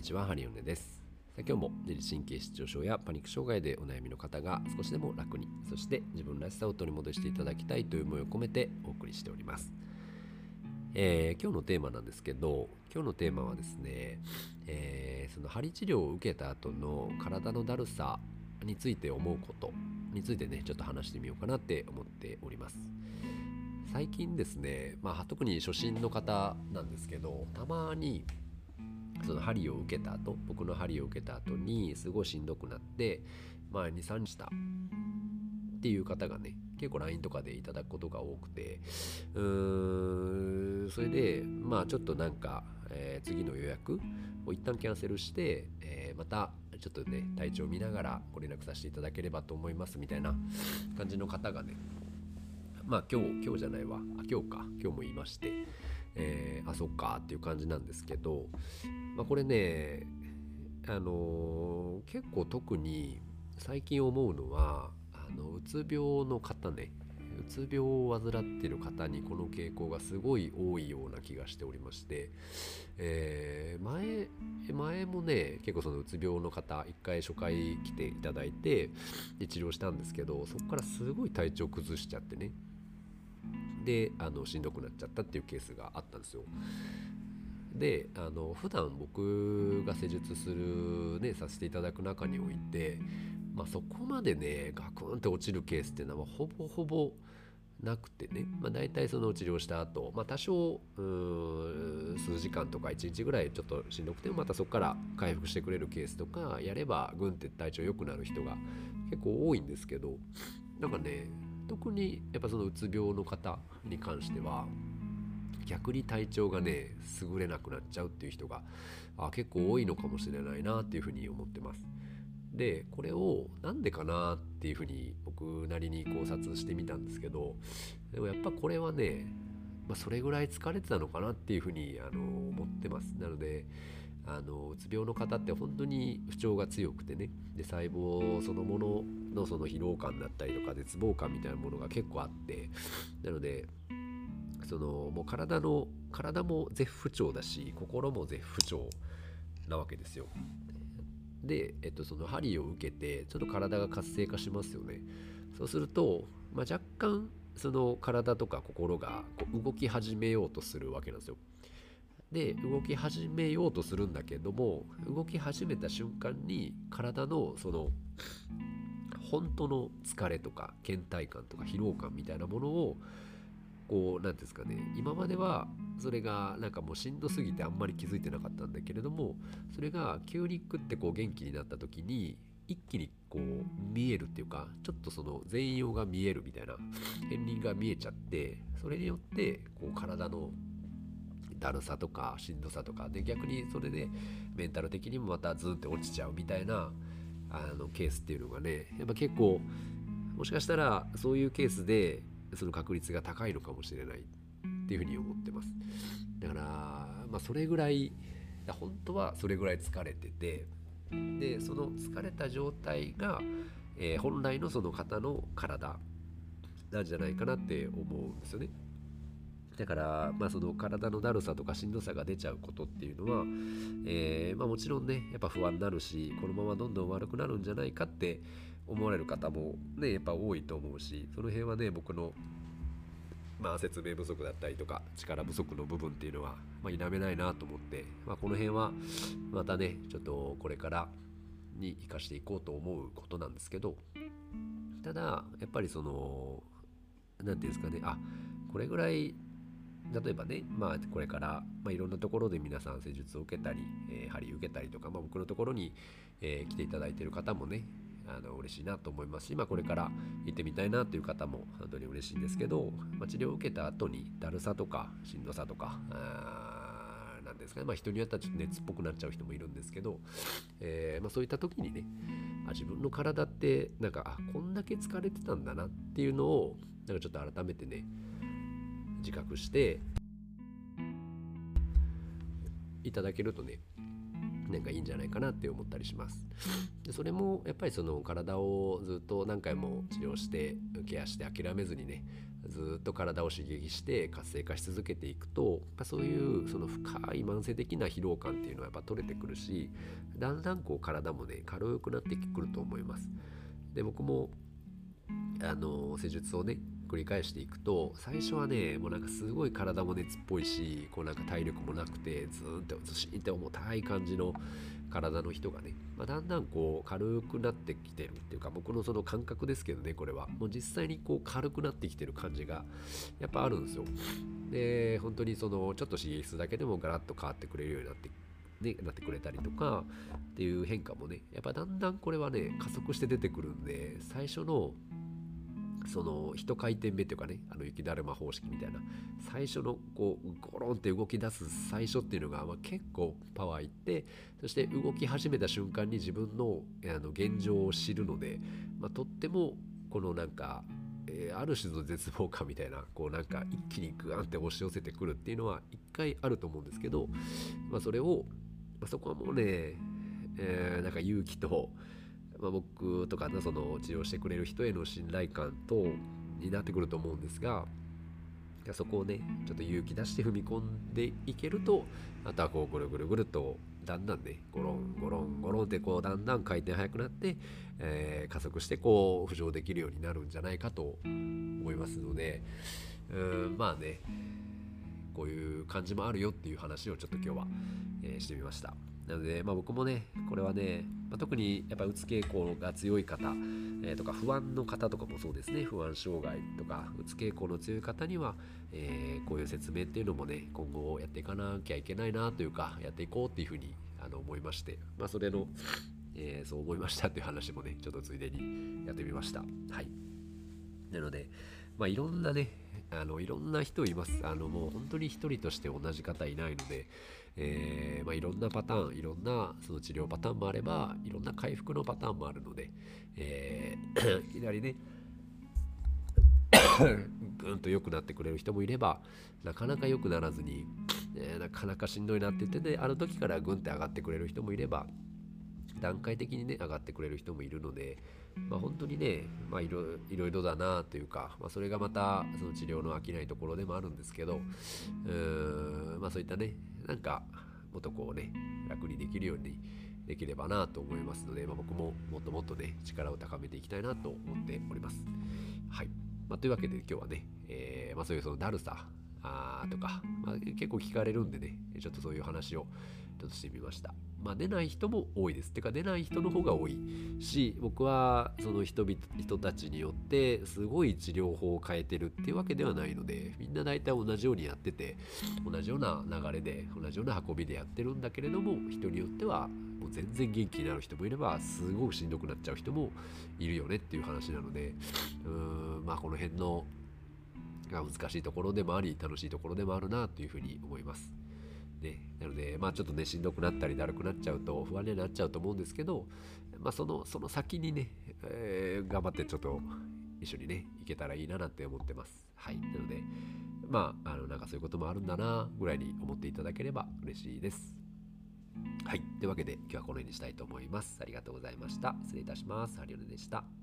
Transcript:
にちはハリオネです。今日も自律神経失調症やパニック障害でお悩みの方が少しでも楽にそして自分らしさを取り戻していただきたいという思いを込めてお送りしております、えー、今日のテーマなんですけど今日のテーマはですね、えー、その針治療を受けた後の体のだるさについて思うことについてねちょっと話してみようかなって思っております。最近ですね、まあ、特に初心の方なんですけどたまにその針を受けた後僕の針を受けた後にすごいしんどくなってまあ23日したっていう方がね結構 LINE とかでいただくことが多くてうーんそれでまあちょっとなんか、えー、次の予約を一旦キャンセルして、えー、またちょっとね体調を見ながらご連絡させていただければと思いますみたいな感じの方がねまあ今日今日じゃないわ。あ今日か。今日も言いまして。えー、あそっかっていう感じなんですけど、まあ、これねあのー、結構特に最近思うのはあのうつ病の方ねうつ病を患っている方にこの傾向がすごい多いような気がしておりまして、えー、前前もね結構そのうつ病の方一回初回来ていただいて治療したんですけどそこからすごい体調崩しちゃってね。であのしんどくなっちゃったっていうケースがあったんですよ。であの普段僕が施術するねさせていただく中において、まあ、そこまでねガクンって落ちるケースっていうのはほぼほぼなくてね、まあ、大体その治療した後、まあ多少数時間とか1日ぐらいちょっとしんどくてもまたそこから回復してくれるケースとかやればグンって体調良くなる人が結構多いんですけどなんかね特にやっぱそのうつ病の方に関しては逆に体調がね優れなくなっちゃうっていう人があ結構多いのかもしれないなっていうふうに思ってます。でこれを何でかなっていうふうに僕なりに考察してみたんですけどでもやっぱこれはね、まあ、それぐらい疲れてたのかなっていうふうにあの思ってます。なのであのうつ病の方って本当に不調が強くてねで細胞そのもののその疲労感だったりとか絶望感みたいなものが結構あってなのでそのもう体の体も絶不調だし心も絶不調なわけですよ。で、えっと、その針を受けてちょっと体が活性化しますよね。そうすると、まあ、若干その体とか心がこう動き始めようとするわけなんですよ。で動き始めようとするんだけども動き始めた瞬間に体のその本当の疲れとか倦怠感とか疲労感みたいなものをこう何ですかね今まではそれがなんかもうしんどすぎてあんまり気づいてなかったんだけれどもそれが急にグってこう元気になった時に一気にこう見えるっていうかちょっとその全容が見えるみたいな片鱗が見えちゃってそれによってこう体のだるさとかしんどさとかで逆にそれでメンタル的にもまたズンって落ちちゃうみたいなあのケースっていうのがねやっぱ結構もしかしたらそういうケースでその確率が高いのかもしれないっていうふうに思ってますだからまあそれぐらい本当はそれぐらい疲れててでその疲れた状態が、えー、本来のその方の体なんじゃないかなって思うんですよね。だから、まあ、その体のだるさとかしんどさが出ちゃうことっていうのは、えー、まあ、もちろんねやっぱ不安になるしこのままどんどん悪くなるんじゃないかって思われる方もねやっぱ多いと思うしその辺はね僕のまあ、説明不足だったりとか力不足の部分っていうのは、まあ、否めないなと思って、まあ、この辺はまたねちょっとこれからに生かしていこうと思うことなんですけどただやっぱりその何て言うんですかねあこれぐらい例えばね、まあ、これから、まあ、いろんなところで皆さん施術を受けたり、えー、針受けたりとか、まあ、僕のところに、えー、来ていただいている方もねあの嬉しいなと思いますし、まあ、これから行ってみたいなという方も本当に嬉しいんですけど、まあ、治療を受けた後にだるさとかしんどさとかなんですかね、まあ、人によってはちょっと熱っぽくなっちゃう人もいるんですけど、えーまあ、そういった時にねあ自分の体ってなんかあこんだけ疲れてたんだなっていうのをなんかちょっと改めてね自覚していただけるとねなんかいいんじゃないかなって思ったりします。でそれもやっぱりその体をずっと何回も治療してケアして諦めずにねずっと体を刺激して活性化し続けていくとそういうその深い慢性的な疲労感っていうのはやっぱ取れてくるしだんだんこう体もね軽くなってくると思います。で僕もあの施術をね繰り返していくと最初はねもうなんかすごい体も熱っぽいしこうなんか体力もなくてずーんとずしんって重たい感じの体の人がね、まあ、だんだんこう軽くなってきてるっていうか僕のその感覚ですけどねこれは。もう実際にこう軽くなってきてる感じがやっぱあるんですよ。で本当にそのちょっと刺激するだけでもガラッと変わってくれるようになってね、なってくれたりとかっていう変化もねやっぱだんだんこれはね加速して出てくるんで最初のその一回転目っていうかねあの雪だるま方式みたいな。最初のこうゴロンって動き出す最初っていうのが、まあ、結構パワーいってそして動き始めた瞬間に自分のあの現状を知るので、まあ、とってもこのなんかえー、ある種の絶望感みたいなこうなんか一気にグワンって押し寄せてくるっていうのは一回あると思うんですけど、まあ、それを、まあ、そこはもうね、えー、なんか勇気とまあ、僕とかのその治療してくれる人への信頼感とになってくると思うんですがそこをねちょっと勇気出して踏み込んでいけるとあとはこうぐるぐるぐるとだんだんねゴロンゴロンゴロンってこうだんだん回転速くなって、えー、加速してこう浮上できるようになるんじゃないかと思いますのでうんまあねこういう感じもあるよっていう話をちょっと今日は、えー、してみました。なので、まあ、僕もねこれはね、まあ、特にやっぱうつ傾向が強い方、えー、とか不安の方とかもそうですね不安障害とかうつ傾向の強い方には、えー、こういう説明っていうのもね今後やっていかなきゃいけないなというかやっていこうっていうふうにあの思いまして、まあ、それの、えー、そう思いましたっていう話もねちょっとついでにやってみました。はい。なのでまあいろんなねあのいろんな人います。あのもう本当に一人として同じ方いないのでえー、まあ、いろんなパターンいろんなその治療パターンもあればいろんな回復のパターンもあるので、えー、いきなりね ぐんと良くなってくれる人もいればなかなか良くならずに、えー、なかなかしんどいなって言ってねある時からぐんって上がってくれる人もいれば段階的にね上がってくれる人もいるので、まあ、本当にね、まあ、いろいろいろだなというか、まあ、それがまたその治療の飽きないところでもあるんですけどうーん、まあ、そういったねなんかもっとこうね楽にできるようにできればなと思いますので、まあ、僕ももっともっとね力を高めていきたいなと思っております。はいまあ、というわけで今日はね、えー、まあ、そういうそのだるさあとか、まあ、結構聞かれるんでねちょっとそういう話をちょっとしてみました。まあ、出ない人も多いです。てか出ない人の方が多いし僕はその人々人たちによってすごい治療法を変えてるっていうわけではないのでみんな大体同じようにやってて同じような流れで同じような運びでやってるんだけれども人によってはもう全然元気になる人もいればすごくしんどくなっちゃう人もいるよねっていう話なのでうーんまあこの辺のが難しいところでもあり楽しいところでもあるなというふうに思います。ね、なので、まあ、ちょっとねしんどくなったりだるくなっちゃうと不安になっちゃうと思うんですけど、まあ、そのその先にね、えー、頑張ってちょっと一緒にねいけたらいいななんて思ってます。はい、なのでまああのなんかそういうこともあるんだなぐらいに思っていただければ嬉しいです。はい。というわけで今日はこの辺にしたいと思います。ありがとうございました。失礼いたします。ハリオネでした。